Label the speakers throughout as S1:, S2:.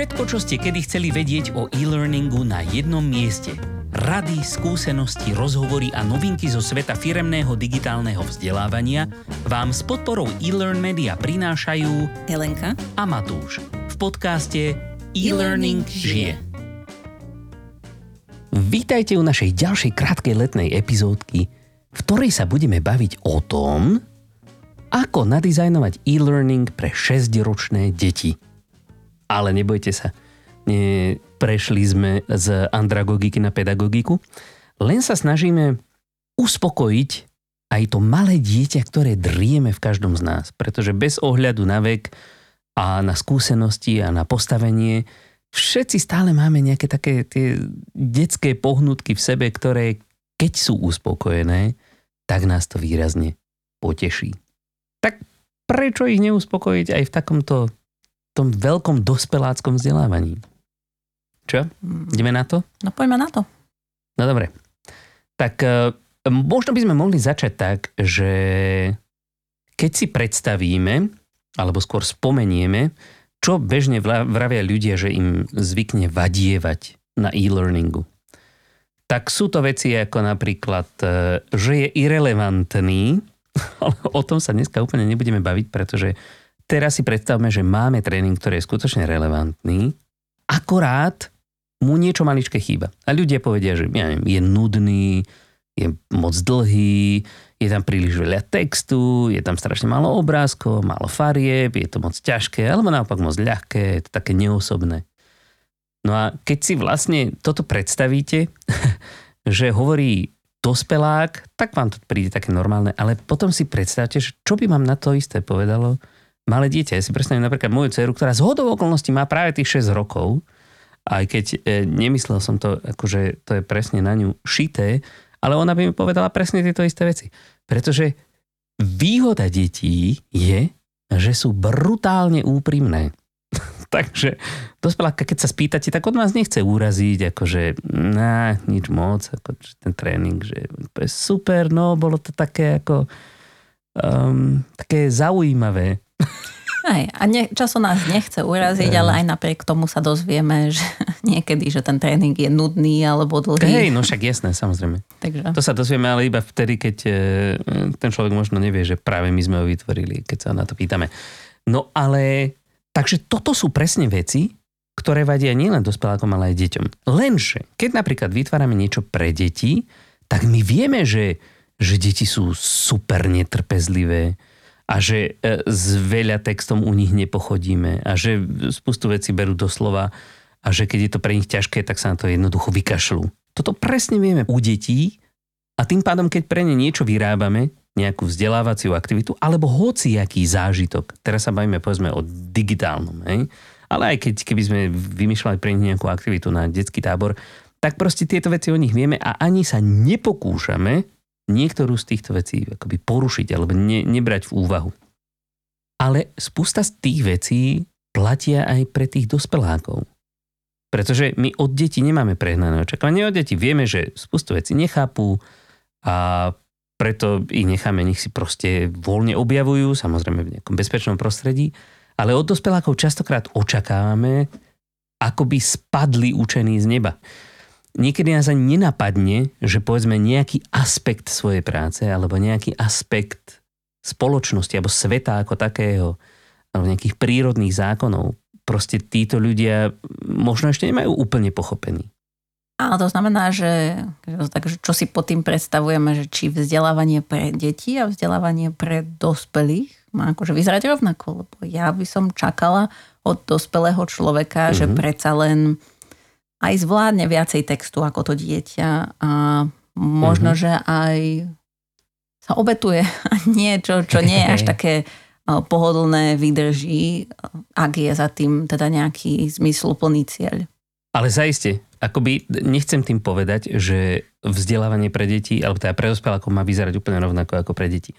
S1: Všetko, čo ste kedy chceli vedieť o e-learningu na jednom mieste. Rady, skúsenosti, rozhovory a novinky zo sveta firemného digitálneho vzdelávania vám s podporou e-learn media prinášajú
S2: Helenka
S1: a Matúš v podcaste E-Learning žije. Vítajte u našej ďalšej krátkej letnej epizódky, v ktorej sa budeme baviť o tom, ako nadizajnovať e-learning pre 6-ročné deti. Ale nebojte sa, ne, prešli sme z andragogiky na pedagogiku, len sa snažíme uspokojiť aj to malé dieťa, ktoré drieme v každom z nás. Pretože bez ohľadu na vek a na skúsenosti a na postavenie, všetci stále máme nejaké také tie detské pohnutky v sebe, ktoré keď sú uspokojené, tak nás to výrazne poteší. Tak prečo ich neuspokojiť aj v takomto tom veľkom dospeláckom vzdelávaní? Čo? Ideme na to?
S2: No poďme na to.
S1: No dobre. Tak e, možno by sme mohli začať tak, že keď si predstavíme, alebo skôr spomenieme, čo bežne vravia ľudia, že im zvykne vadievať na e-learningu. Tak sú to veci ako napríklad, e, že je irrelevantný, ale o tom sa dneska úplne nebudeme baviť, pretože teraz si predstavme, že máme tréning, ktorý je skutočne relevantný, akorát mu niečo maličké chýba. A ľudia povedia, že ja neviem, je nudný, je moc dlhý, je tam príliš veľa textu, je tam strašne málo obrázkov, málo farieb, je to moc ťažké, alebo naopak moc ľahké, je to také neosobné. No a keď si vlastne toto predstavíte, že hovorí dospelák, tak vám to príde také normálne, ale potom si predstavte, že čo by vám na to isté povedalo malé dieťa. Ja si predstavím napríklad moju dceru, ktorá z hodou okolností má práve tých 6 rokov, aj keď e, nemyslel som to, akože to je presne na ňu šité, ale ona by mi povedala presne tieto isté veci. Pretože výhoda detí je, že sú brutálne úprimné. Takže dospeláka, keď sa spýtate, tak od vás nechce uraziť, akože na, nič moc, ako ten tréning, že super, no bolo to také ako um, také zaujímavé.
S2: Aj, a ne, často nás nechce uraziť, ale aj napriek tomu sa dozvieme, že niekedy, že ten tréning je nudný alebo dlhý.
S1: Hej, no však jasné, samozrejme.
S2: Takže.
S1: To sa dozvieme ale iba vtedy, keď e, ten človek možno nevie, že práve my sme ho vytvorili, keď sa na to pýtame. No ale, takže toto sú presne veci, ktoré vadia nielen dospelákom, ale aj deťom. Lenže, keď napríklad vytvárame niečo pre deti, tak my vieme, že, že deti sú super netrpezlivé, a že e, s veľa textom u nich nepochodíme a že spustu veci berú doslova a že keď je to pre nich ťažké, tak sa na to jednoducho vykašľú. Toto presne vieme u detí a tým pádom, keď pre ne niečo vyrábame, nejakú vzdelávaciu aktivitu, alebo hociaký zážitok, teraz sa bavíme povedzme o digitálnom, hej? ale aj keď keby sme vymýšľali pre nich nejakú aktivitu na detský tábor, tak proste tieto veci o nich vieme a ani sa nepokúšame niektorú z týchto vecí akoby porušiť alebo ne, nebrať v úvahu. Ale spústa z tých vecí platia aj pre tých dospelákov. Pretože my od detí nemáme prehnané očakávanie. Od detí vieme, že spustu veci nechápu a preto ich necháme, nech si proste voľne objavujú, samozrejme v nejakom bezpečnom prostredí. Ale od dospelákov častokrát očakávame, ako by spadli učení z neba niekedy nás ani nenapadne, že povedzme nejaký aspekt svojej práce alebo nejaký aspekt spoločnosti alebo sveta ako takého alebo nejakých prírodných zákonov proste títo ľudia možno ešte nemajú úplne pochopený.
S2: Ale to znamená, že takže čo si pod tým predstavujeme, že či vzdelávanie pre deti a vzdelávanie pre dospelých má akože vyzerať rovnako, lebo ja by som čakala od dospelého človeka, mm-hmm. že predsa len aj zvládne viacej textu ako to dieťa a možno, mm-hmm. že aj sa obetuje a niečo, čo nie je až také pohodlné, vydrží, ak je za tým teda nejaký zmysluplný cieľ.
S1: Ale zaiste, akoby nechcem tým povedať, že vzdelávanie pre deti, alebo teda pre dospelákov má vyzerať úplne rovnako ako pre deti.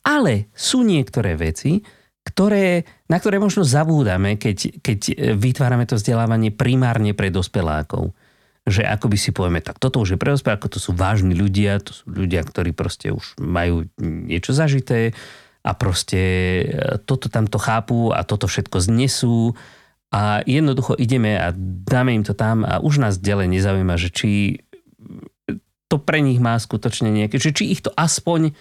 S1: Ale sú niektoré veci, ktoré, na ktoré možno zabúdame, keď, keď vytvárame to vzdelávanie primárne pre dospelákov. Že ako by si povieme, tak toto už je pre dospelákov, to sú vážni ľudia, to sú ľudia, ktorí proste už majú niečo zažité a proste e, toto tamto chápu a toto všetko znesú a jednoducho ideme a dáme im to tam a už nás ďalej nezaujíma, že či to pre nich má skutočne nejaké, že či ich to aspoň...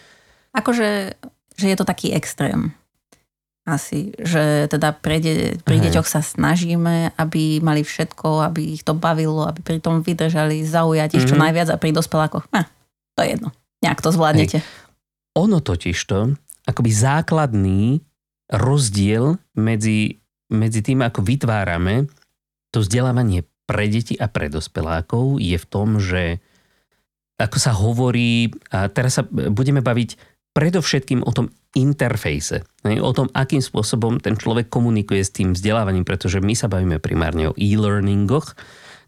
S2: Akože, že je to taký extrém. Asi, že teda pre, de- pri deťoch sa snažíme, aby mali všetko, aby ich to bavilo, aby pri tom vydržali zaujať ich čo mm-hmm. najviac a pri dospelákoch, eh, to je jedno. Nejak to zvládnete. Hej.
S1: Ono totiž to, akoby základný rozdiel medzi, medzi tým, ako vytvárame to vzdelávanie pre deti a pre dospelákov je v tom, že ako sa hovorí, a teraz sa budeme baviť predovšetkým o tom interfejse, o tom, akým spôsobom ten človek komunikuje s tým vzdelávaním, pretože my sa bavíme primárne o e-learningoch.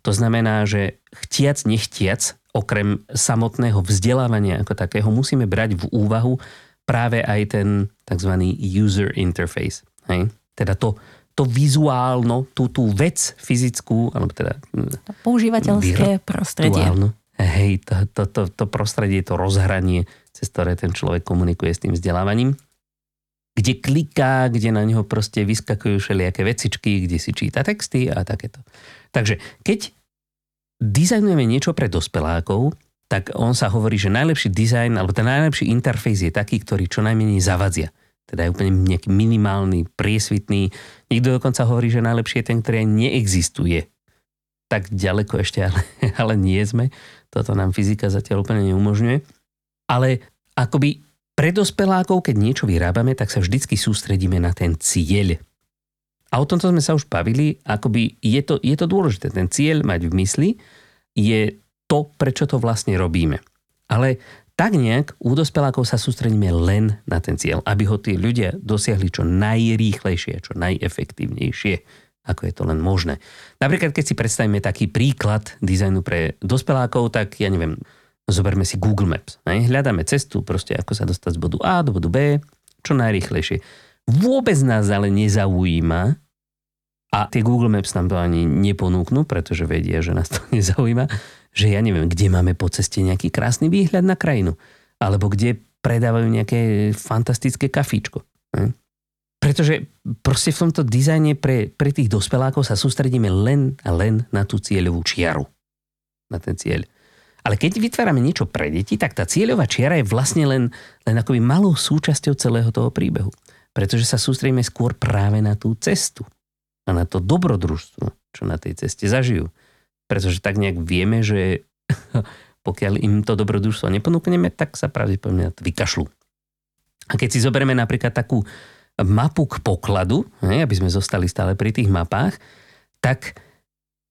S1: To znamená, že chtiac, nechtiac, okrem samotného vzdelávania ako takého, musíme brať v úvahu práve aj ten tzv. user interface. Hej? Teda to, to vizuálno, tú, tú vec fyzickú, alebo teda...
S2: To používateľské prostredie.
S1: Hej, to, to, to, to prostredie, to rozhranie, cez ktoré ten človek komunikuje s tým vzdelávaním. Kde kliká, kde na neho proste vyskakujú všelijaké vecičky, kde si číta texty a takéto. Takže keď dizajnujeme niečo pre dospelákov, tak on sa hovorí, že najlepší dizajn alebo ten najlepší interfejs je taký, ktorý čo najmenej zavadzia. Teda je úplne nejaký minimálny, priesvitný. Niekto dokonca hovorí, že najlepší je ten, ktorý neexistuje. Tak ďaleko ešte ale, ale nie sme. Toto nám fyzika zatiaľ úplne neumožňuje. Ale akoby pre dospelákov, keď niečo vyrábame, tak sa vždycky sústredíme na ten cieľ. A o tomto sme sa už bavili, akoby je to, je to dôležité. Ten cieľ mať v mysli je to, prečo to vlastne robíme. Ale tak nejak u dospelákov sa sústredíme len na ten cieľ, aby ho tí ľudia dosiahli čo najrýchlejšie, čo najefektívnejšie, ako je to len možné. Napríklad, keď si predstavíme taký príklad dizajnu pre dospelákov, tak ja neviem, zoberme si Google Maps. Ne? Hľadáme cestu, proste ako sa dostať z bodu A do bodu B, čo najrýchlejšie. Vôbec nás ale nezaujíma, a tie Google Maps nám to ani neponúknú, pretože vedia, že nás to nezaujíma, že ja neviem, kde máme po ceste nejaký krásny výhľad na krajinu, alebo kde predávajú nejaké fantastické kafíčko. Hm? Pretože proste v tomto dizajne pre, pre tých dospelákov sa sústredíme len a len na tú cieľovú čiaru. Na ten cieľ. Ale keď vytvárame niečo pre deti, tak tá cieľová čiara je vlastne len, len akoby malou súčasťou celého toho príbehu. Pretože sa sústredíme skôr práve na tú cestu a na to dobrodružstvo, čo na tej ceste zažijú pretože tak nejak vieme, že pokiaľ im to dobrodružstvo neponúkneme, tak sa pravdepodobne vykašľú. A keď si zoberieme napríklad takú mapu k pokladu, aby sme zostali stále pri tých mapách, tak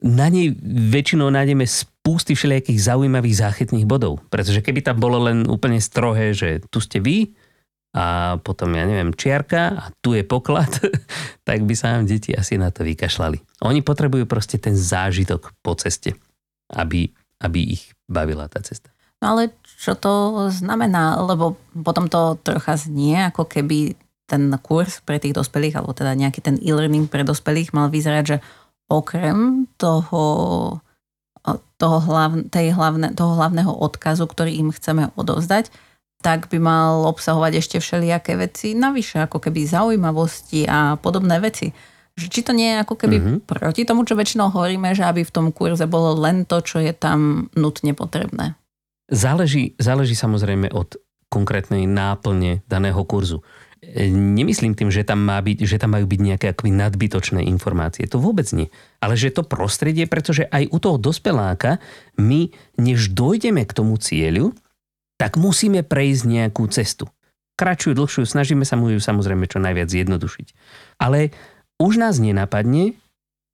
S1: na nej väčšinou nájdeme spústy všelijakých zaujímavých záchytných bodov. Pretože keby tam bolo len úplne strohé, že tu ste vy, a potom, ja neviem, čiarka a tu je poklad, tak by sa nám deti asi na to vykašľali. Oni potrebujú proste ten zážitok po ceste, aby, aby ich bavila tá cesta.
S2: No ale čo to znamená? Lebo potom to trocha znie, ako keby ten kurz pre tých dospelých, alebo teda nejaký ten e-learning pre dospelých mal vyzerať, že okrem toho, toho, hlav, tej hlavne, toho hlavného odkazu, ktorý im chceme odovzdať, tak by mal obsahovať ešte všelijaké veci navyše, ako keby zaujímavosti a podobné veci. Či to nie je ako keby mm-hmm. proti tomu, čo väčšinou hovoríme, že aby v tom kurze bolo len to, čo je tam nutne potrebné.
S1: Záleží, záleží samozrejme od konkrétnej náplne daného kurzu. Nemyslím tým, že tam, má byť, že tam majú byť nejaké akoby nadbytočné informácie. To vôbec nie. Ale že to prostredie, pretože aj u toho dospeláka my, než dojdeme k tomu cieľu, tak musíme prejsť nejakú cestu. Kračujú, dlhšiu, snažíme sa mu ju samozrejme čo najviac zjednodušiť. Ale už nás nenapadne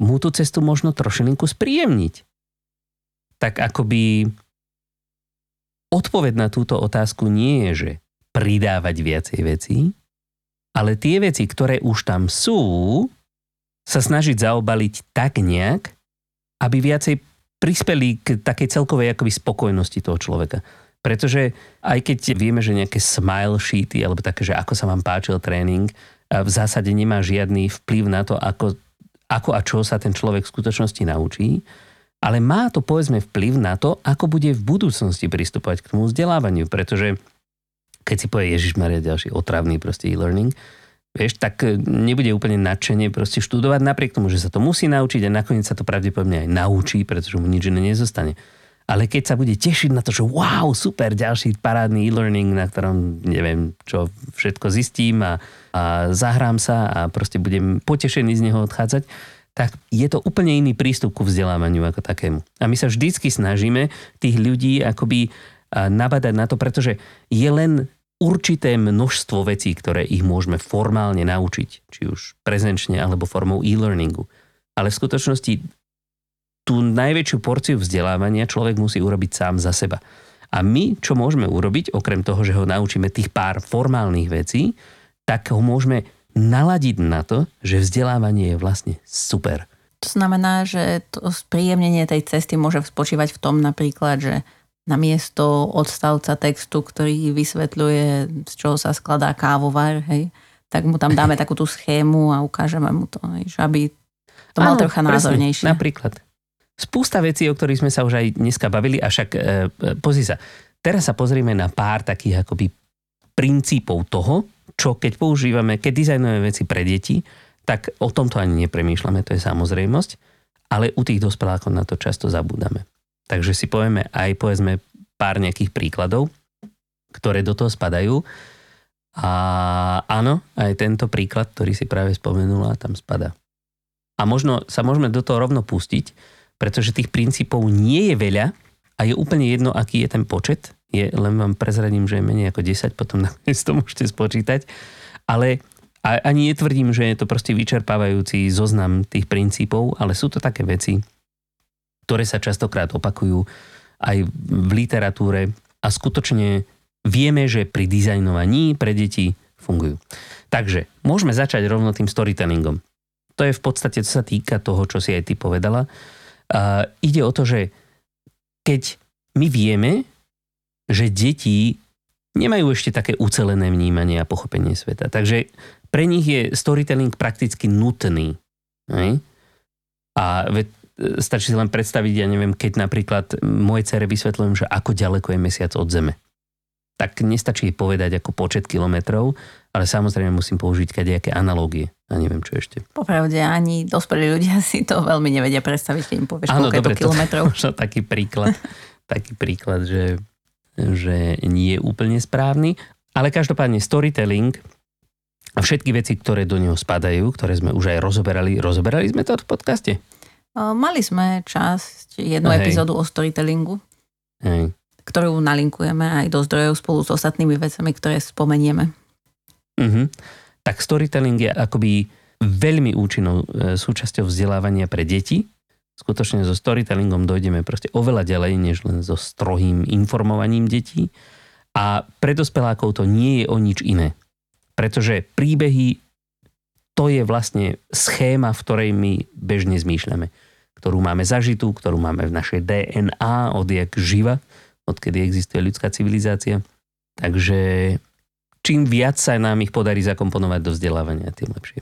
S1: mu tú cestu možno trošilinku spríjemniť. Tak akoby odpoveď na túto otázku nie je, že pridávať viacej vecí, ale tie veci, ktoré už tam sú, sa snažiť zaobaliť tak nejak, aby viacej prispeli k takej celkovej akoby spokojnosti toho človeka. Pretože aj keď vieme, že nejaké smile sheety, alebo také, že ako sa vám páčil tréning, v zásade nemá žiadny vplyv na to, ako, ako a čo sa ten človek v skutočnosti naučí, ale má to povedzme vplyv na to, ako bude v budúcnosti pristupovať k tomu vzdelávaniu, pretože keď si povie Ježiš Maria ďalší otravný proste e-learning, vieš, tak e, nebude úplne nadšenie proste študovať, napriek tomu, že sa to musí naučiť a nakoniec sa to pravdepodobne aj naučí, pretože mu nič iné nezostane. Ale keď sa bude tešiť na to, že wow, super, ďalší parádny e-learning, na ktorom neviem, čo všetko zistím a, a zahrám sa a proste budem potešený z neho odchádzať, tak je to úplne iný prístup ku vzdelávaniu ako takému. A my sa vždycky snažíme tých ľudí akoby nabadať na to, pretože je len určité množstvo vecí, ktoré ich môžeme formálne naučiť, či už prezenčne alebo formou e-learningu. Ale v skutočnosti tú najväčšiu porciu vzdelávania človek musí urobiť sám za seba. A my, čo môžeme urobiť, okrem toho, že ho naučíme tých pár formálnych vecí, tak ho môžeme naladiť na to, že vzdelávanie je vlastne super.
S2: To znamená, že to spríjemnenie tej cesty môže spočívať v tom napríklad, že na miesto odstavca textu, ktorý vysvetľuje, z čoho sa skladá kávovar, hej, tak mu tam dáme takú tú schému a ukážeme mu to, hej, aby to mal trocha názornejšie.
S1: Napríklad spústa vecí, o ktorých sme sa už aj dneska bavili, a však e, e, pozri sa, teraz sa pozrieme na pár takých akoby princípov toho, čo keď používame, keď dizajnujeme veci pre deti, tak o tomto ani nepremýšľame, to je samozrejmosť, ale u tých dospelákov na to často zabúdame. Takže si povieme aj povedzme pár nejakých príkladov, ktoré do toho spadajú. A áno, aj tento príklad, ktorý si práve spomenula, tam spada. A možno sa môžeme do toho rovno pustiť, pretože tých princípov nie je veľa a je úplne jedno, aký je ten počet. Je, len vám prezradím, že je menej ako 10, potom nakoniec to môžete spočítať. Ale ani netvrdím, že je to proste vyčerpávajúci zoznam tých princípov, ale sú to také veci, ktoré sa častokrát opakujú aj v literatúre a skutočne vieme, že pri dizajnovaní pre deti fungujú. Takže môžeme začať rovno tým storytellingom. To je v podstate, čo sa týka toho, čo si aj ty povedala. Uh, ide o to, že keď my vieme, že deti nemajú ešte také ucelené vnímanie a pochopenie sveta. Takže pre nich je storytelling prakticky nutný. Ne? A stačí si len predstaviť, ja neviem, keď napríklad moje cere vysvetľujem, že ako ďaleko je mesiac od Zeme. Tak nestačí povedať ako počet kilometrov, ale samozrejme musím použiť kadejaké analógie a neviem čo ešte.
S2: Popravde ani dospelí ľudia si to veľmi nevedia predstaviť, keď im povieš, Áno, koľko dobre, je to kilometrov.
S1: To, taký príklad, taký príklad, že, že nie je úplne správny. Ale každopádne storytelling a všetky veci, ktoré do neho spadajú, ktoré sme už aj rozoberali, rozoberali sme to v podcaste?
S2: Mali sme časť, jednu Hej. epizódu o storytellingu, Hej. ktorú nalinkujeme aj do zdrojov spolu s ostatnými vecami, ktoré spomenieme.
S1: Uh-huh. Tak storytelling je akoby veľmi účinnou e, súčasťou vzdelávania pre deti. Skutočne so storytellingom dojdeme proste oveľa ďalej, než len so strohým informovaním detí. A pre dospelákov to nie je o nič iné. Pretože príbehy to je vlastne schéma, v ktorej my bežne zmýšľame ktorú máme zažitú, ktorú máme v našej DNA odjak živa, odkedy existuje ľudská civilizácia. Takže čím viac sa nám ich podarí zakomponovať do vzdelávania, tým lepšie.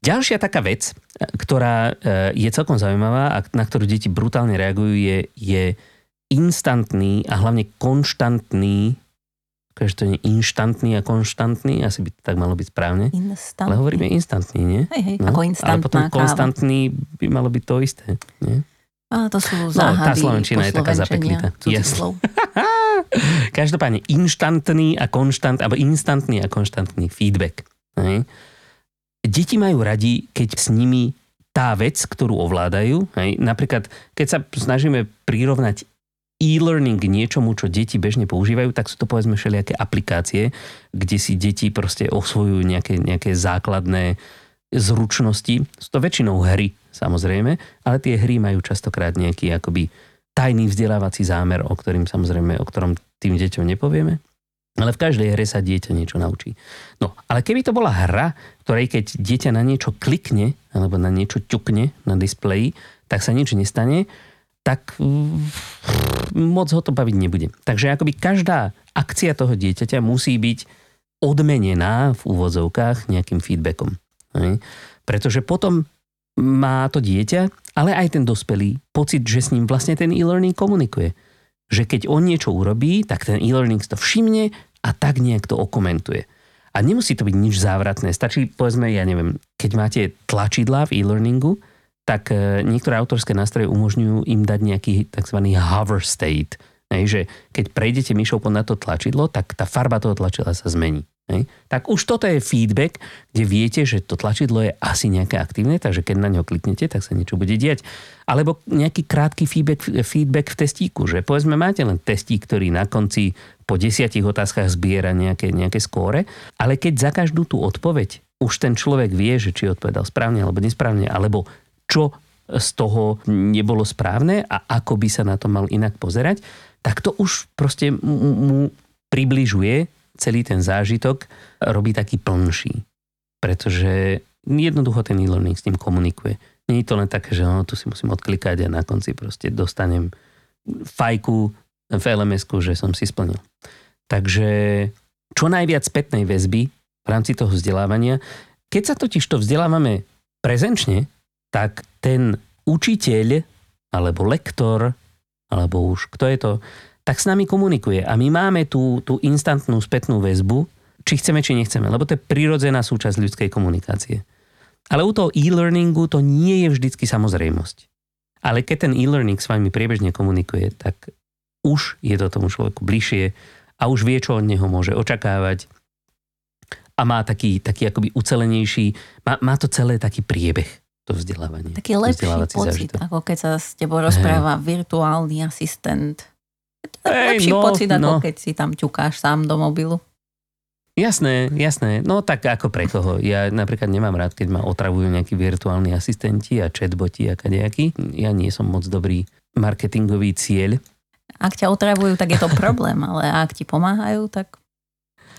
S1: Ďalšia taká vec, ktorá e, je celkom zaujímavá a na ktorú deti brutálne reagujú, je, je instantný a hlavne konštantný že to je inštantný a konštantný, asi by to tak malo byť správne.
S2: Instantný.
S1: Ale hovoríme instantný, nie?
S2: Hej, hej, no? ako instantná Ale potom
S1: káva. konstantný by malo byť to isté, nie?
S2: A to sú záhady no, tá
S1: slovenčina je taká zapeklitá. Yes. Každopádne inštantný a konštant, alebo instantný a konštantný feedback. Hej. Deti majú radi, keď s nimi tá vec, ktorú ovládajú, hej, napríklad keď sa snažíme prirovnať e-learning niečomu, čo deti bežne používajú, tak sú to povedzme všelijaké aplikácie, kde si deti proste osvojujú nejaké, nejaké základné zručnosti. Sú to väčšinou hry, samozrejme, ale tie hry majú častokrát nejaký akoby tajný vzdelávací zámer, o, ktorým, samozrejme, o ktorom tým deťom nepovieme. Ale v každej hre sa dieťa niečo naučí. No, ale keby to bola hra, ktorej keď dieťa na niečo klikne, alebo na niečo ťukne na displeji, tak sa nič nestane, tak mm, moc ho to baviť nebude. Takže akoby každá akcia toho dieťaťa musí byť odmenená v úvodzovkách nejakým feedbackom. Hej? Pretože potom má to dieťa, ale aj ten dospelý, pocit, že s ním vlastne ten e-learning komunikuje. Že keď on niečo urobí, tak ten e-learning to všimne a tak nejak to okomentuje. A nemusí to byť nič závratné. Stačí, povedzme, ja neviem, keď máte tlačidlá v e-learningu, tak e, niektoré autorské nástroje umožňujú im dať nejaký tzv. hover state. Hej, že keď prejdete myšou pod na to tlačidlo, tak tá farba toho tlačidla sa zmení. Hej. Tak už toto je feedback, kde viete, že to tlačidlo je asi nejaké aktívne, takže keď na ňo kliknete, tak sa niečo bude diať. Alebo nejaký krátky feedback, feedback v testíku, že povedzme máte len testík, ktorý na konci po desiatich otázkach zbiera nejaké, nejaké skóre, ale keď za každú tú odpoveď už ten človek vie, že či odpovedal správne alebo nesprávne, alebo čo z toho nebolo správne a ako by sa na to mal inak pozerať, tak to už proste mu približuje celý ten zážitok, robí taký plnší. Pretože jednoducho ten e-learning s tým komunikuje. Nie je to len také, že no, tu si musím odklikať a na konci proste dostanem fajku v lms že som si splnil. Takže čo najviac spätnej väzby v rámci toho vzdelávania. Keď sa totiž to vzdelávame prezenčne, tak ten učiteľ alebo lektor, alebo už kto je to, tak s nami komunikuje. A my máme tú, tú instantnú spätnú väzbu, či chceme, či nechceme, lebo to je prirodzená súčasť ľudskej komunikácie. Ale u toho e-learningu to nie je vždycky samozrejmosť. Ale keď ten e-learning s vami priebežne komunikuje, tak už je to tomu človeku bližšie a už vie, čo od neho môže očakávať a má taký, taký akoby ucelenejší, má, má to celé taký priebeh to vzdelávanie.
S2: Taký lepší pocit, zážitok. ako keď sa s tebou rozpráva hey. virtuálny asistent. Hey, lepší no, pocit, ako no. keď si tam ťukáš sám do mobilu.
S1: Jasné, jasné. No tak ako pre koho. Ja napríklad nemám rád, keď ma otravujú nejakí virtuálni asistenti a chatboti a kadejakí. Ja nie som moc dobrý marketingový cieľ.
S2: Ak ťa otravujú, tak je to problém, ale ak ti pomáhajú, tak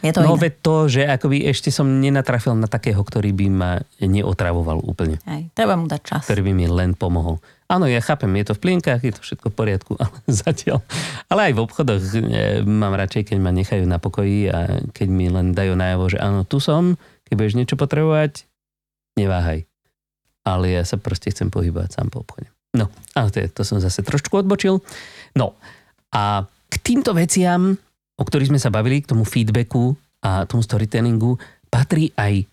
S2: je to
S1: no veď to, že akoby ešte som nenatrafil na takého, ktorý by ma neotravoval úplne.
S2: Aj, treba mu dať čas.
S1: Ktorý by mi len pomohol. Áno, ja chápem, je to v plienkach, je to všetko v poriadku, ale zatiaľ. Ale aj v obchodoch e, mám radšej, keď ma nechajú na pokoji a keď mi len dajú najavo, že áno, tu som, keď budeš niečo potrebovať, neváhaj. Ale ja sa proste chcem pohybovať sám po obchode. No, ale to, je, to som zase trošku odbočil. No, a k týmto veciam o ktorých sme sa bavili, k tomu feedbacku a tomu storytellingu, patrí aj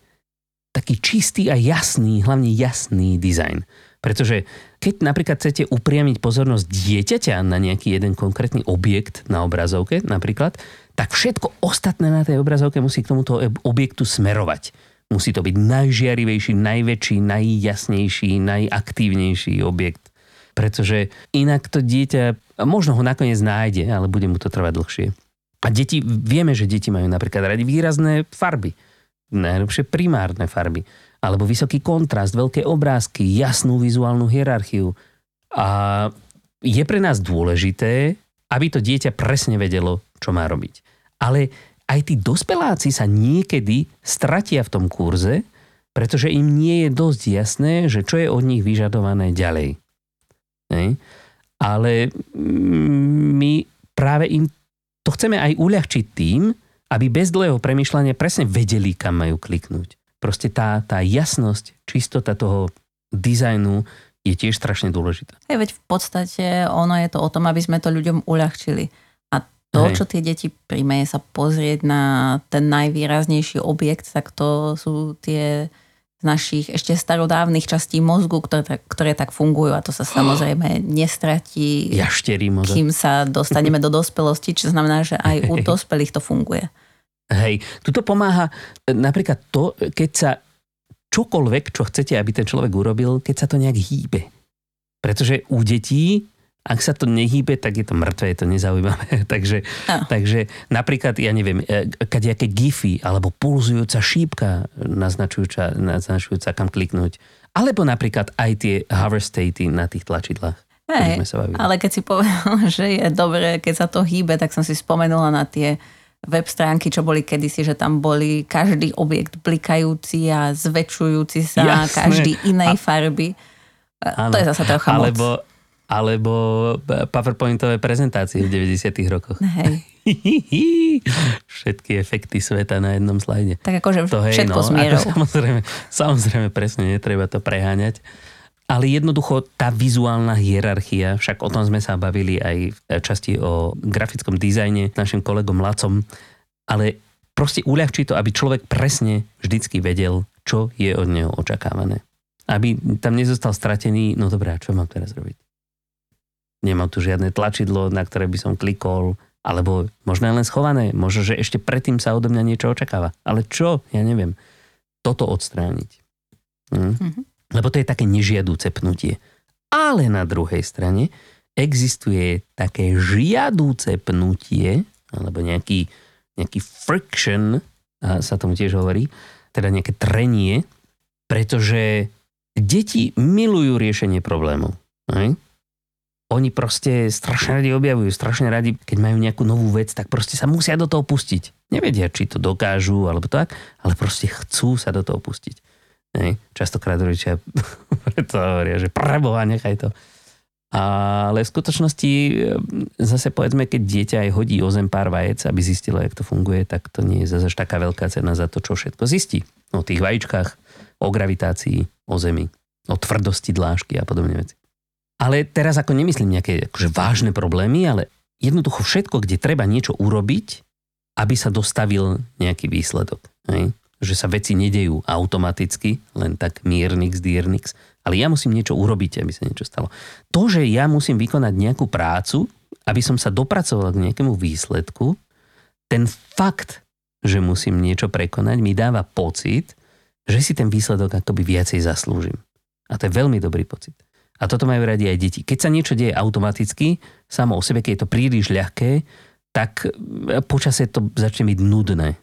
S1: taký čistý a jasný, hlavne jasný dizajn. Pretože keď napríklad chcete upriamiť pozornosť dieťaťa na nejaký jeden konkrétny objekt na obrazovke napríklad, tak všetko ostatné na tej obrazovke musí k tomuto objektu smerovať. Musí to byť najžiarivejší, najväčší, najjasnejší, najaktívnejší objekt. Pretože inak to dieťa možno ho nakoniec nájde, ale bude mu to trvať dlhšie. A deti, vieme, že deti majú napríklad radi výrazné farby. Najlepšie primárne farby. Alebo vysoký kontrast, veľké obrázky, jasnú vizuálnu hierarchiu. A je pre nás dôležité, aby to dieťa presne vedelo, čo má robiť. Ale aj tí dospeláci sa niekedy stratia v tom kurze, pretože im nie je dosť jasné, že čo je od nich vyžadované ďalej. Hej? Ale my práve im to chceme aj uľahčiť tým, aby bez dlhého premyšľania presne vedeli, kam majú kliknúť. Proste tá, tá jasnosť, čistota toho dizajnu je tiež strašne dôležitá.
S2: Hej, veď v podstate ono je to o tom, aby sme to ľuďom uľahčili. A to, Hej. čo tie deti príjme, je sa pozrieť na ten najvýraznejší objekt, tak to sú tie z našich ešte starodávnych častí mozgu, ktoré, ktoré tak fungujú a to sa samozrejme nestratí,
S1: Jašterí mozog.
S2: kým sa dostaneme do dospelosti, čo znamená, že aj u dospelých to funguje.
S1: Hej, tuto pomáha e, napríklad to, keď sa čokoľvek, čo chcete, aby ten človek urobil, keď sa to nejak hýbe. Pretože u detí ak sa to nehýbe, tak je to mŕtve, je to nezaujímavé. takže, takže napríklad, ja neviem, e, kadejaké gify alebo pulzujúca šípka naznačujúca, naznačujúca kam kliknúť. Alebo napríklad aj tie hover statey na tých tlačidlách.
S2: Hej, ale keď si povedal, že je dobré, keď sa to hýbe, tak som si spomenula na tie web stránky, čo boli kedysi, že tam boli každý objekt blikajúci a zväčšujúci sa, Jasné. každý inej a... farby. Ano. To je zase trocha
S1: Alebo, moc alebo PowerPointové prezentácie v 90 rokoch.
S2: Hej.
S1: Všetky efekty sveta na jednom slajde.
S2: Tak akože to, hej, všetko no.
S1: Ako samozrejme, samozrejme, presne, netreba to preháňať. Ale jednoducho tá vizuálna hierarchia, však o tom sme sa bavili aj v časti o grafickom dizajne s našim kolegom Lacom, ale proste uľahčí to, aby človek presne vždycky vedel, čo je od neho očakávané. Aby tam nezostal stratený, no dobré, čo mám teraz robiť? Nemám tu žiadne tlačidlo, na ktoré by som klikol, alebo možno je len schované, možno, že ešte predtým sa odo mňa niečo očakáva. Ale čo? Ja neviem. Toto odstrániť. Hm? Mm-hmm. Lebo to je také nežiadúce pnutie. Ale na druhej strane existuje také žiadúce pnutie, alebo nejaký, nejaký friction, sa tomu tiež hovorí, teda nejaké trenie, pretože deti milujú riešenie problémov. Hej? Oni proste strašne radi objavujú, strašne radi, keď majú nejakú novú vec, tak proste sa musia do toho pustiť. Nevedia, či to dokážu alebo tak, ale proste chcú sa do toho pustiť. Nej? Častokrát rodičia preto hovoria, že preboha, nechaj to. Ale v skutočnosti zase povedzme, keď dieťa aj hodí o zem pár vajec, aby zistilo, jak to funguje, tak to nie je zase taká veľká cena za to, čo všetko zistí. O tých vajíčkach, o gravitácii, o zemi, o tvrdosti dlážky a podobne veci. Ale teraz ako nemyslím nejaké akože vážne problémy, ale jednoducho všetko, kde treba niečo urobiť, aby sa dostavil nejaký výsledok. Hej? Že sa veci nedejú automaticky, len tak miernix, diernix, ale ja musím niečo urobiť, aby sa niečo stalo. To, že ja musím vykonať nejakú prácu, aby som sa dopracoval k nejakému výsledku, ten fakt, že musím niečo prekonať, mi dáva pocit, že si ten výsledok akoby viacej zaslúžim. A to je veľmi dobrý pocit. A toto majú radi aj deti. Keď sa niečo deje automaticky, samo o sebe, keď je to príliš ľahké, tak e, počasie to začne byť nudné.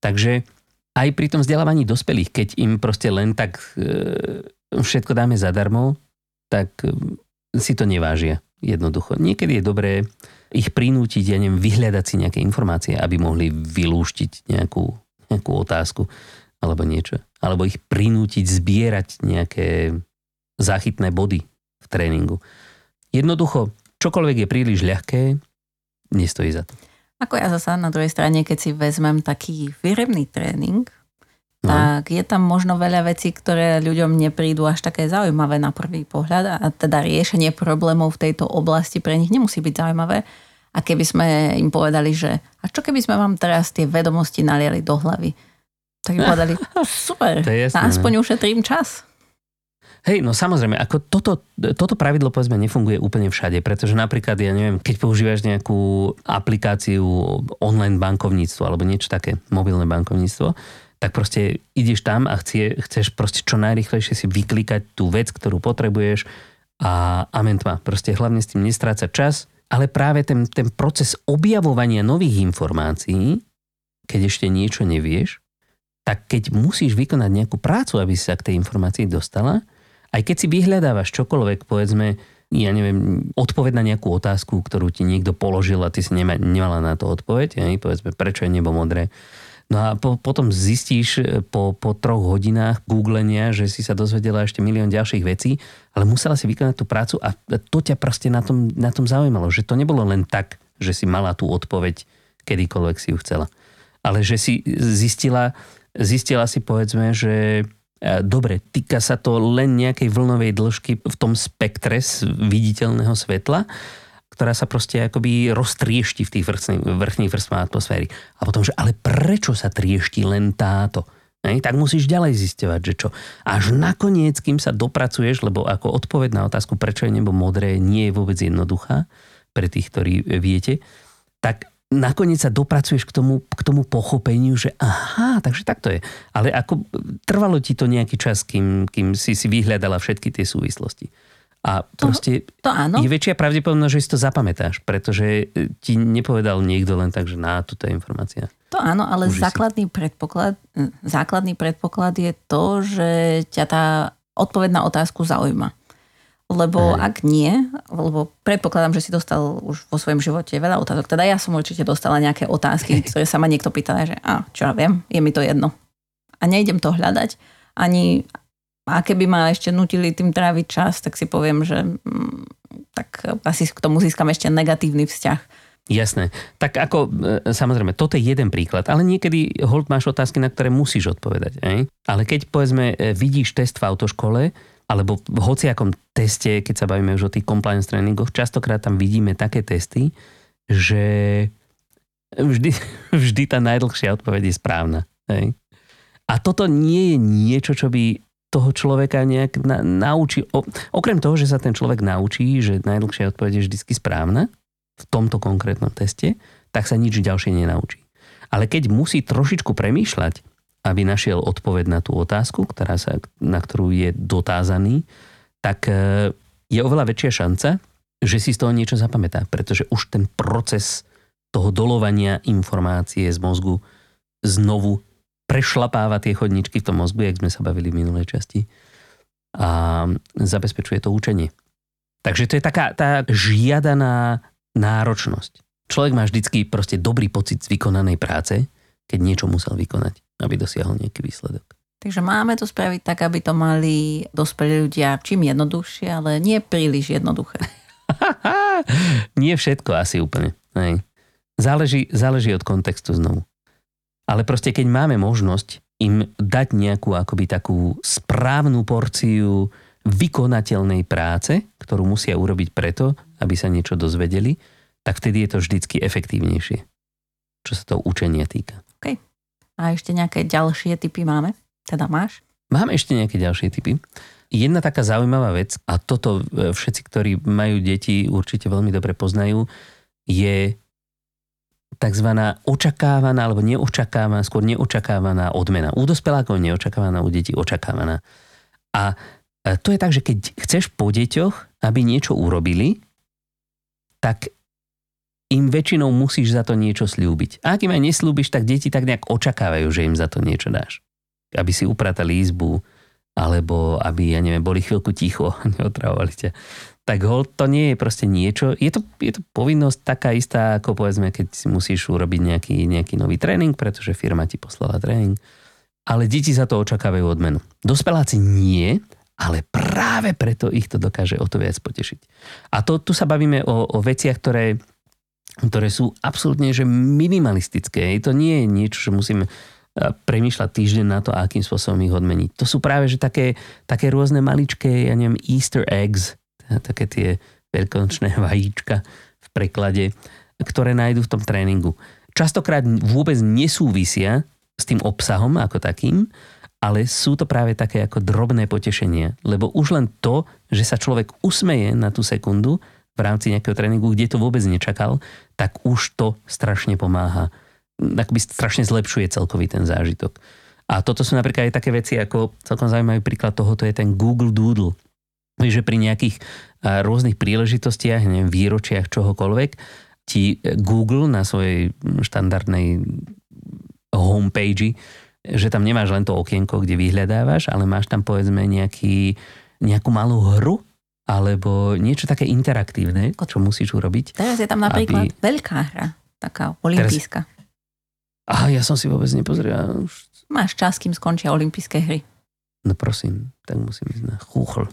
S1: Takže aj pri tom vzdelávaní dospelých, keď im proste len tak e, všetko dáme zadarmo, tak e, si to nevážia jednoducho. Niekedy je dobré ich prinútiť, ja neviem, vyhľadať si nejaké informácie, aby mohli vylúštiť nejakú, nejakú otázku alebo niečo. Alebo ich prinútiť zbierať nejaké záchytné body v tréningu. Jednoducho, čokoľvek je príliš ľahké, nestojí za to.
S2: Ako ja zasa na druhej strane, keď si vezmem taký firemný tréning, no. tak je tam možno veľa vecí, ktoré ľuďom neprídu až také zaujímavé na prvý pohľad a teda riešenie problémov v tejto oblasti pre nich nemusí byť zaujímavé. A keby sme im povedali, že a čo keby sme vám teraz tie vedomosti naliali do hlavy, tak by povedali, super, to je jasné, aspoň no. ušetrím čas.
S1: Hej, no samozrejme, ako toto, toto pravidlo povedzme nefunguje úplne všade, pretože napríklad, ja neviem, keď používaš nejakú aplikáciu online bankovníctvo alebo niečo také, mobilné bankovníctvo, tak proste ideš tam a chcie, chceš proste čo najrychlejšie si vyklikať tú vec, ktorú potrebuješ a amen tma. Proste hlavne s tým nestrácať čas, ale práve ten, ten proces objavovania nových informácií, keď ešte niečo nevieš, tak keď musíš vykonať nejakú prácu, aby si sa k tej informácii dostala, aj keď si vyhľadávaš čokoľvek, povedzme, ja neviem, odpoveď na nejakú otázku, ktorú ti niekto položil a ty si nema, nemala na to odpoveď, ja, povedzme, prečo je nebo modré. No a po, potom zistíš e, po, po troch hodinách googlenia, že si sa dozvedela ešte milión ďalších vecí, ale musela si vykonať tú prácu a to ťa proste na tom, na tom zaujímalo, že to nebolo len tak, že si mala tú odpoveď, kedykoľvek si ju chcela. Ale že si zistila, zistila si povedzme, že dobre, týka sa to len nejakej vlnovej dĺžky v tom spektre viditeľného svetla, ktorá sa proste akoby roztriešti v tých vrchných, vrchných vrstvách atmosféry. A potom, že ale prečo sa triešti len táto? Hej, tak musíš ďalej zisťovať, že čo. Až nakoniec, kým sa dopracuješ, lebo ako odpoveď na otázku, prečo je nebo modré, nie je vôbec jednoduchá pre tých, ktorí viete, tak nakoniec sa dopracuješ k tomu, k tomu pochopeniu, že aha, takže takto je. Ale ako trvalo ti to nejaký čas, kým, kým si si vyhľadala všetky tie súvislosti. A proste
S2: to, to áno.
S1: je väčšia pravdepodobnosť, že si to zapamätáš, pretože ti nepovedal niekto len tak, že na, toto je informácia.
S2: To áno, ale základný predpoklad, základný predpoklad je to, že ťa tá odpoveď na otázku zaujíma. Lebo Aj. ak nie, lebo predpokladám, že si dostal už vo svojom živote veľa otázok. Teda ja som určite dostala nejaké otázky, ktoré sa ma niekto pýtal, že a čo ja viem, je mi to jedno. A nejdem to hľadať. Ani, a keby ma ešte nutili tým tráviť čas, tak si poviem, že mm, tak asi k tomu získam ešte negatívny vzťah.
S1: Jasné. Tak ako, e, samozrejme, toto je jeden príklad, ale niekedy hold máš otázky, na ktoré musíš odpovedať. Ej? Ale keď, povedzme, e, vidíš test v autoškole, alebo v hociakom teste, keď sa bavíme už o tých compliance tréningoch, častokrát tam vidíme také testy, že vždy, vždy tá najdlhšia odpoveď je správna. Hej? A toto nie je niečo, čo by toho človeka nejak na, naučí. O, okrem toho, že sa ten človek naučí, že najdlhšia odpoveď je vždy správna v tomto konkrétnom teste, tak sa nič ďalšie nenaučí. Ale keď musí trošičku premýšľať, aby našiel odpoveď na tú otázku, ktorá sa, na ktorú je dotázaný, tak e, je oveľa väčšia šanca, že si z toho niečo zapamätá, pretože už ten proces toho dolovania informácie z mozgu znovu prešlapáva tie chodničky v tom mozgu, jak sme sa bavili v minulej časti a zabezpečuje to učenie. Takže to je taká tá žiadaná náročnosť. Človek má vždycky proste dobrý pocit z vykonanej práce, keď niečo musel vykonať, aby dosiahol nejaký výsledok.
S2: Takže máme to spraviť tak, aby to mali dospelí ľudia čím jednoduchšie, ale nie príliš jednoduché.
S1: nie všetko asi úplne. Hej. Záleží, záleží od kontextu znovu. Ale proste keď máme možnosť im dať nejakú akoby takú správnu porciu vykonateľnej práce, ktorú musia urobiť preto, aby sa niečo dozvedeli, tak vtedy je to vždycky efektívnejšie, čo sa to učenia týka.
S2: OK. A ešte nejaké ďalšie typy máme? Teda máš?
S1: Mám ešte nejaké ďalšie typy. Jedna taká zaujímavá vec, a toto e, všetci, ktorí majú deti, určite veľmi dobre poznajú, je tzv. očakávaná alebo neočakávaná, skôr neočakávaná odmena. U dospelákov neočakávaná, u detí očakávaná. A to je tak, že keď chceš po deťoch, aby niečo urobili, tak im väčšinou musíš za to niečo slúbiť. A ak im aj neslúbiš, tak deti tak nejak očakávajú, že im za to niečo dáš. Aby si upratali izbu, alebo aby, ja neviem, boli chvíľku ticho, neotravovali ťa tak hold to nie je proste niečo, je to, je to povinnosť taká istá, ako povedzme, keď si musíš urobiť nejaký, nejaký nový tréning, pretože firma ti poslala tréning, ale deti za to očakávajú odmenu. Dospeláci nie, ale práve preto ich to dokáže o to viac potešiť. A to, tu sa bavíme o, o veciach, ktoré, ktoré sú absolútne že minimalistické. To nie je niečo, že musíme premýšľať týždeň na to, akým spôsobom ich odmeniť. To sú práve že také, také rôzne maličké, ja neviem, easter eggs, také tie veľkonočné vajíčka v preklade, ktoré nájdú v tom tréningu. Častokrát vôbec nesúvisia s tým obsahom ako takým, ale sú to práve také ako drobné potešenie. Lebo už len to, že sa človek usmeje na tú sekundu v rámci nejakého tréningu, kde to vôbec nečakal, tak už to strašne pomáha. Akoby strašne zlepšuje celkový ten zážitok. A toto sú napríklad aj také veci, ako celkom zaujímavý príklad tohoto je ten Google Doodle že pri nejakých rôznych príležitostiach, neviem, výročiach, čohokoľvek, ti Google na svojej štandardnej homepage, že tam nemáš len to okienko, kde vyhľadávaš, ale máš tam povedzme nejaký, nejakú malú hru, alebo niečo také interaktívne, čo musíš urobiť.
S2: Teraz je tam napríklad aby... veľká hra, taká olimpijská. Teraz...
S1: Aha, ja som si vôbec nepozrel. Už...
S2: Máš čas, kým skončia olympijské hry.
S1: No prosím, tak musím ísť na chúchl.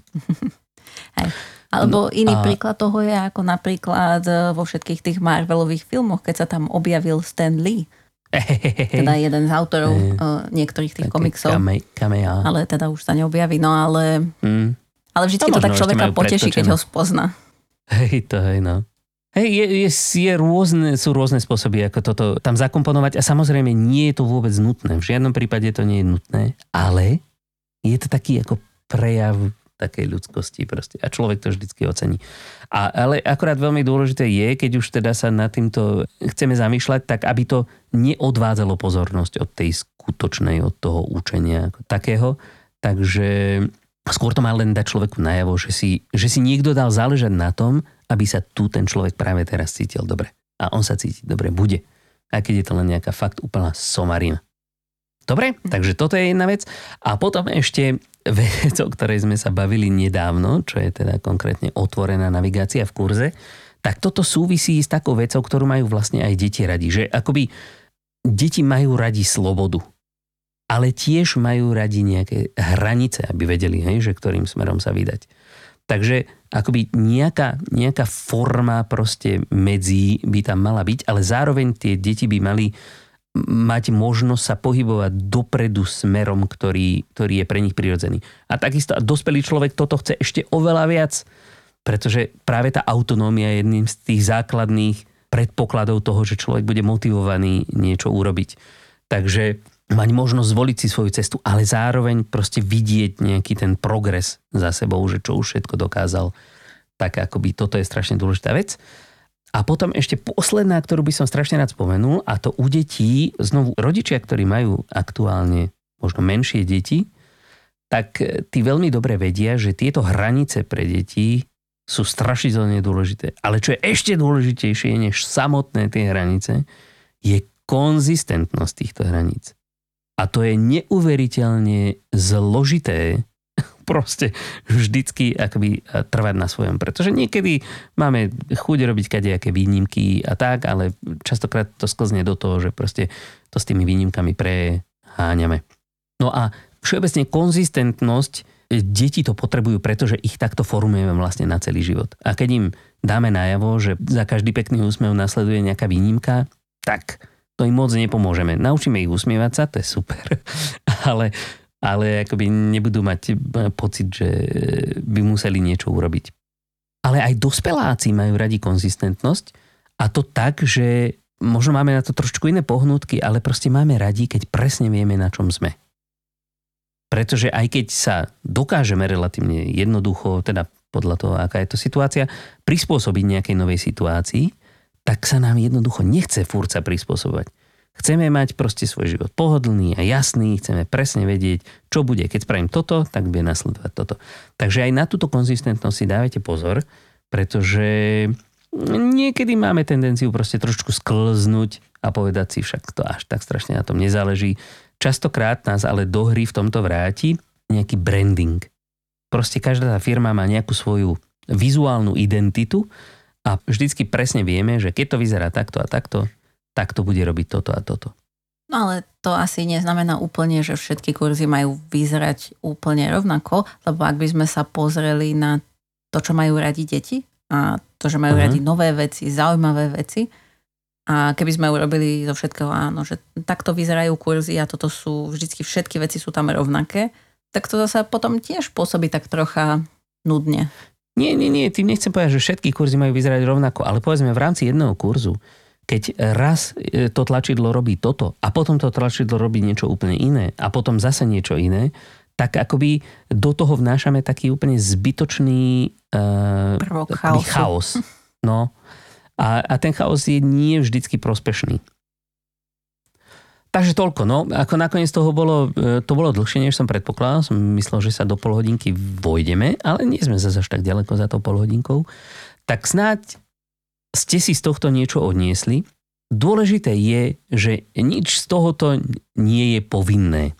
S2: Hej. Alebo no, iný a... príklad toho je ako napríklad e, vo všetkých tých Marvelových filmoch, keď sa tam objavil Stan Lee. Teda jeden z autorov uh, niektorých tých Také komiksov. Kame,
S1: kamea.
S2: Ale teda už sa neobjaví, no ale... Mm. Ale vždy to tak človeka poteší, keď ho spozna.
S1: Hej, to hej, no. Hej, je, je, je rôzne, sú rôzne spôsoby, ako toto tam zakomponovať a samozrejme nie je to vôbec nutné. V žiadnom prípade to nie je nutné, ale je to taký ako prejav takej ľudskosti proste. A človek to vždycky ocení. A, ale akorát veľmi dôležité je, keď už teda sa nad týmto chceme zamýšľať, tak aby to neodvádzalo pozornosť od tej skutočnej, od toho učenia ako takého. Takže skôr to má len dať človeku najavo, že si, že si niekto dal záležať na tom, aby sa tu ten človek práve teraz cítil dobre. A on sa cíti dobre bude. Aj keď je to len nejaká fakt úplná somarina. Dobre, takže toto je jedna vec. A potom ešte vec, o ktorej sme sa bavili nedávno, čo je teda konkrétne otvorená navigácia v kurze, tak toto súvisí s takou vecou, ktorú majú vlastne aj deti radi. Že akoby deti majú radi slobodu, ale tiež majú radi nejaké hranice, aby vedeli, hej, že ktorým smerom sa vydať. Takže akoby nejaká, nejaká forma proste medzi by tam mala byť, ale zároveň tie deti by mali mať možnosť sa pohybovať dopredu smerom, ktorý, ktorý je pre nich prirodzený. A takisto a dospelý človek toto chce ešte oveľa viac, pretože práve tá autonómia je jedným z tých základných predpokladov toho, že človek bude motivovaný niečo urobiť. Takže mať možnosť zvoliť si svoju cestu, ale zároveň proste vidieť nejaký ten progres za sebou, že čo už všetko dokázal. Tak akoby toto je strašne dôležitá vec. A potom ešte posledná, ktorú by som strašne rád spomenul, a to u detí, znovu rodičia, ktorí majú aktuálne možno menšie deti, tak tí veľmi dobre vedia, že tieto hranice pre deti sú strašidelne dôležité. Ale čo je ešte dôležitejšie než samotné tie hranice, je konzistentnosť týchto hraníc. A to je neuveriteľne zložité proste vždycky akoby e, trvať na svojom. Pretože niekedy máme chuť robiť kadejaké výnimky a tak, ale častokrát to sklzne do toho, že proste to s tými výnimkami preháňame. No a všeobecne konzistentnosť deti to potrebujú, pretože ich takto formujeme vlastne na celý život. A keď im dáme najavo, že za každý pekný úsmev nasleduje nejaká výnimka, tak to im moc nepomôžeme. Naučíme ich usmievať sa, to je super, ale, ale akoby nebudú mať e, pocit, že by museli niečo urobiť. Ale aj dospeláci majú radi konzistentnosť a to tak, že možno máme na to trošku iné pohnutky, ale proste máme radi, keď presne vieme, na čom sme. Pretože aj keď sa dokážeme relatívne jednoducho, teda podľa toho, aká je to situácia, prispôsobiť nejakej novej situácii, tak sa nám jednoducho nechce furt sa prispôsobovať. Chceme mať proste svoj život pohodlný a jasný, chceme presne vedieť, čo bude. Keď spravím toto, tak bude nasledovať toto. Takže aj na túto konzistentnosť si dávajte pozor, pretože niekedy máme tendenciu proste trošku sklznúť a povedať si však to až tak strašne na tom nezáleží. Častokrát nás ale do hry v tomto vráti nejaký branding. Proste každá tá firma má nejakú svoju vizuálnu identitu a vždycky presne vieme, že keď to vyzerá takto a takto, tak to bude robiť toto a toto.
S2: No ale to asi neznamená úplne, že všetky kurzy majú vyzerať úplne rovnako, lebo ak by sme sa pozreli na to, čo majú radi deti a to, že majú uh-huh. radi nové veci, zaujímavé veci, a keby sme urobili zo všetkého áno, že takto vyzerajú kurzy a toto sú, vždycky všetky veci sú tam rovnaké, tak to zase potom tiež pôsobí tak trocha nudne.
S1: Nie, nie, nie, tým nechcem povedať, že všetky kurzy majú vyzerať rovnako, ale povedzme v rámci jedného kurzu, keď raz e, to tlačidlo robí toto a potom to tlačidlo robí niečo úplne iné a potom zase niečo iné, tak akoby do toho vnášame taký úplne zbytočný uh, chaos. No, a, a ten chaos je nie vždycky prospešný. Takže toľko, no. Ako nakoniec toho bolo, e, to bolo dlhšie, než som predpokladal. Som myslel, že sa do pol hodinky vojdeme, ale nie sme zase až tak ďaleko za tou pol hodinkou. Tak snáď ste si z tohto niečo odniesli. Dôležité je, že nič z tohoto nie je povinné.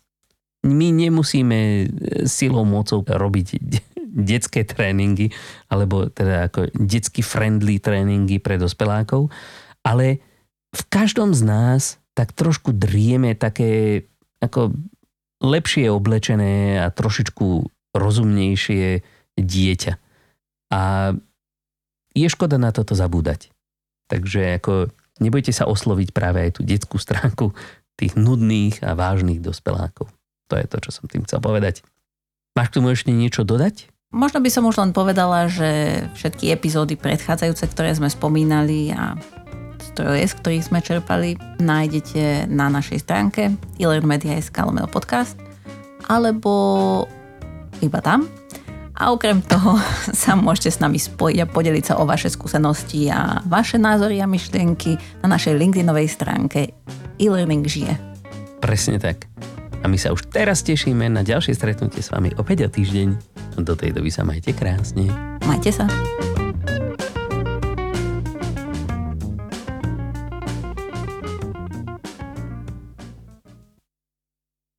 S1: My nemusíme silou mocou robiť detské tréningy, alebo teda ako detsky friendly tréningy pre dospelákov, ale v každom z nás tak trošku drieme také ako lepšie oblečené a trošičku rozumnejšie dieťa. A je škoda na toto zabúdať. Takže ako nebojte sa osloviť práve aj tú detskú stránku tých nudných a vážnych dospelákov. To je to, čo som tým chcel povedať. Máš k tomu ešte niečo dodať?
S2: Možno by som už len povedala, že všetky epizódy predchádzajúce, ktoré sme spomínali a stroje, z ktorých sme čerpali, nájdete na našej stránke ilermedia.sk lomeno podcast alebo iba tam. A okrem toho sa môžete s nami spojiť a podeliť sa o vaše skúsenosti a vaše názory a myšlienky na našej LinkedInovej stránke e-learning žije.
S1: Presne tak. A my sa už teraz tešíme na ďalšie stretnutie s vami opäť o týždeň. Do tej doby sa majte krásne.
S2: Majte sa.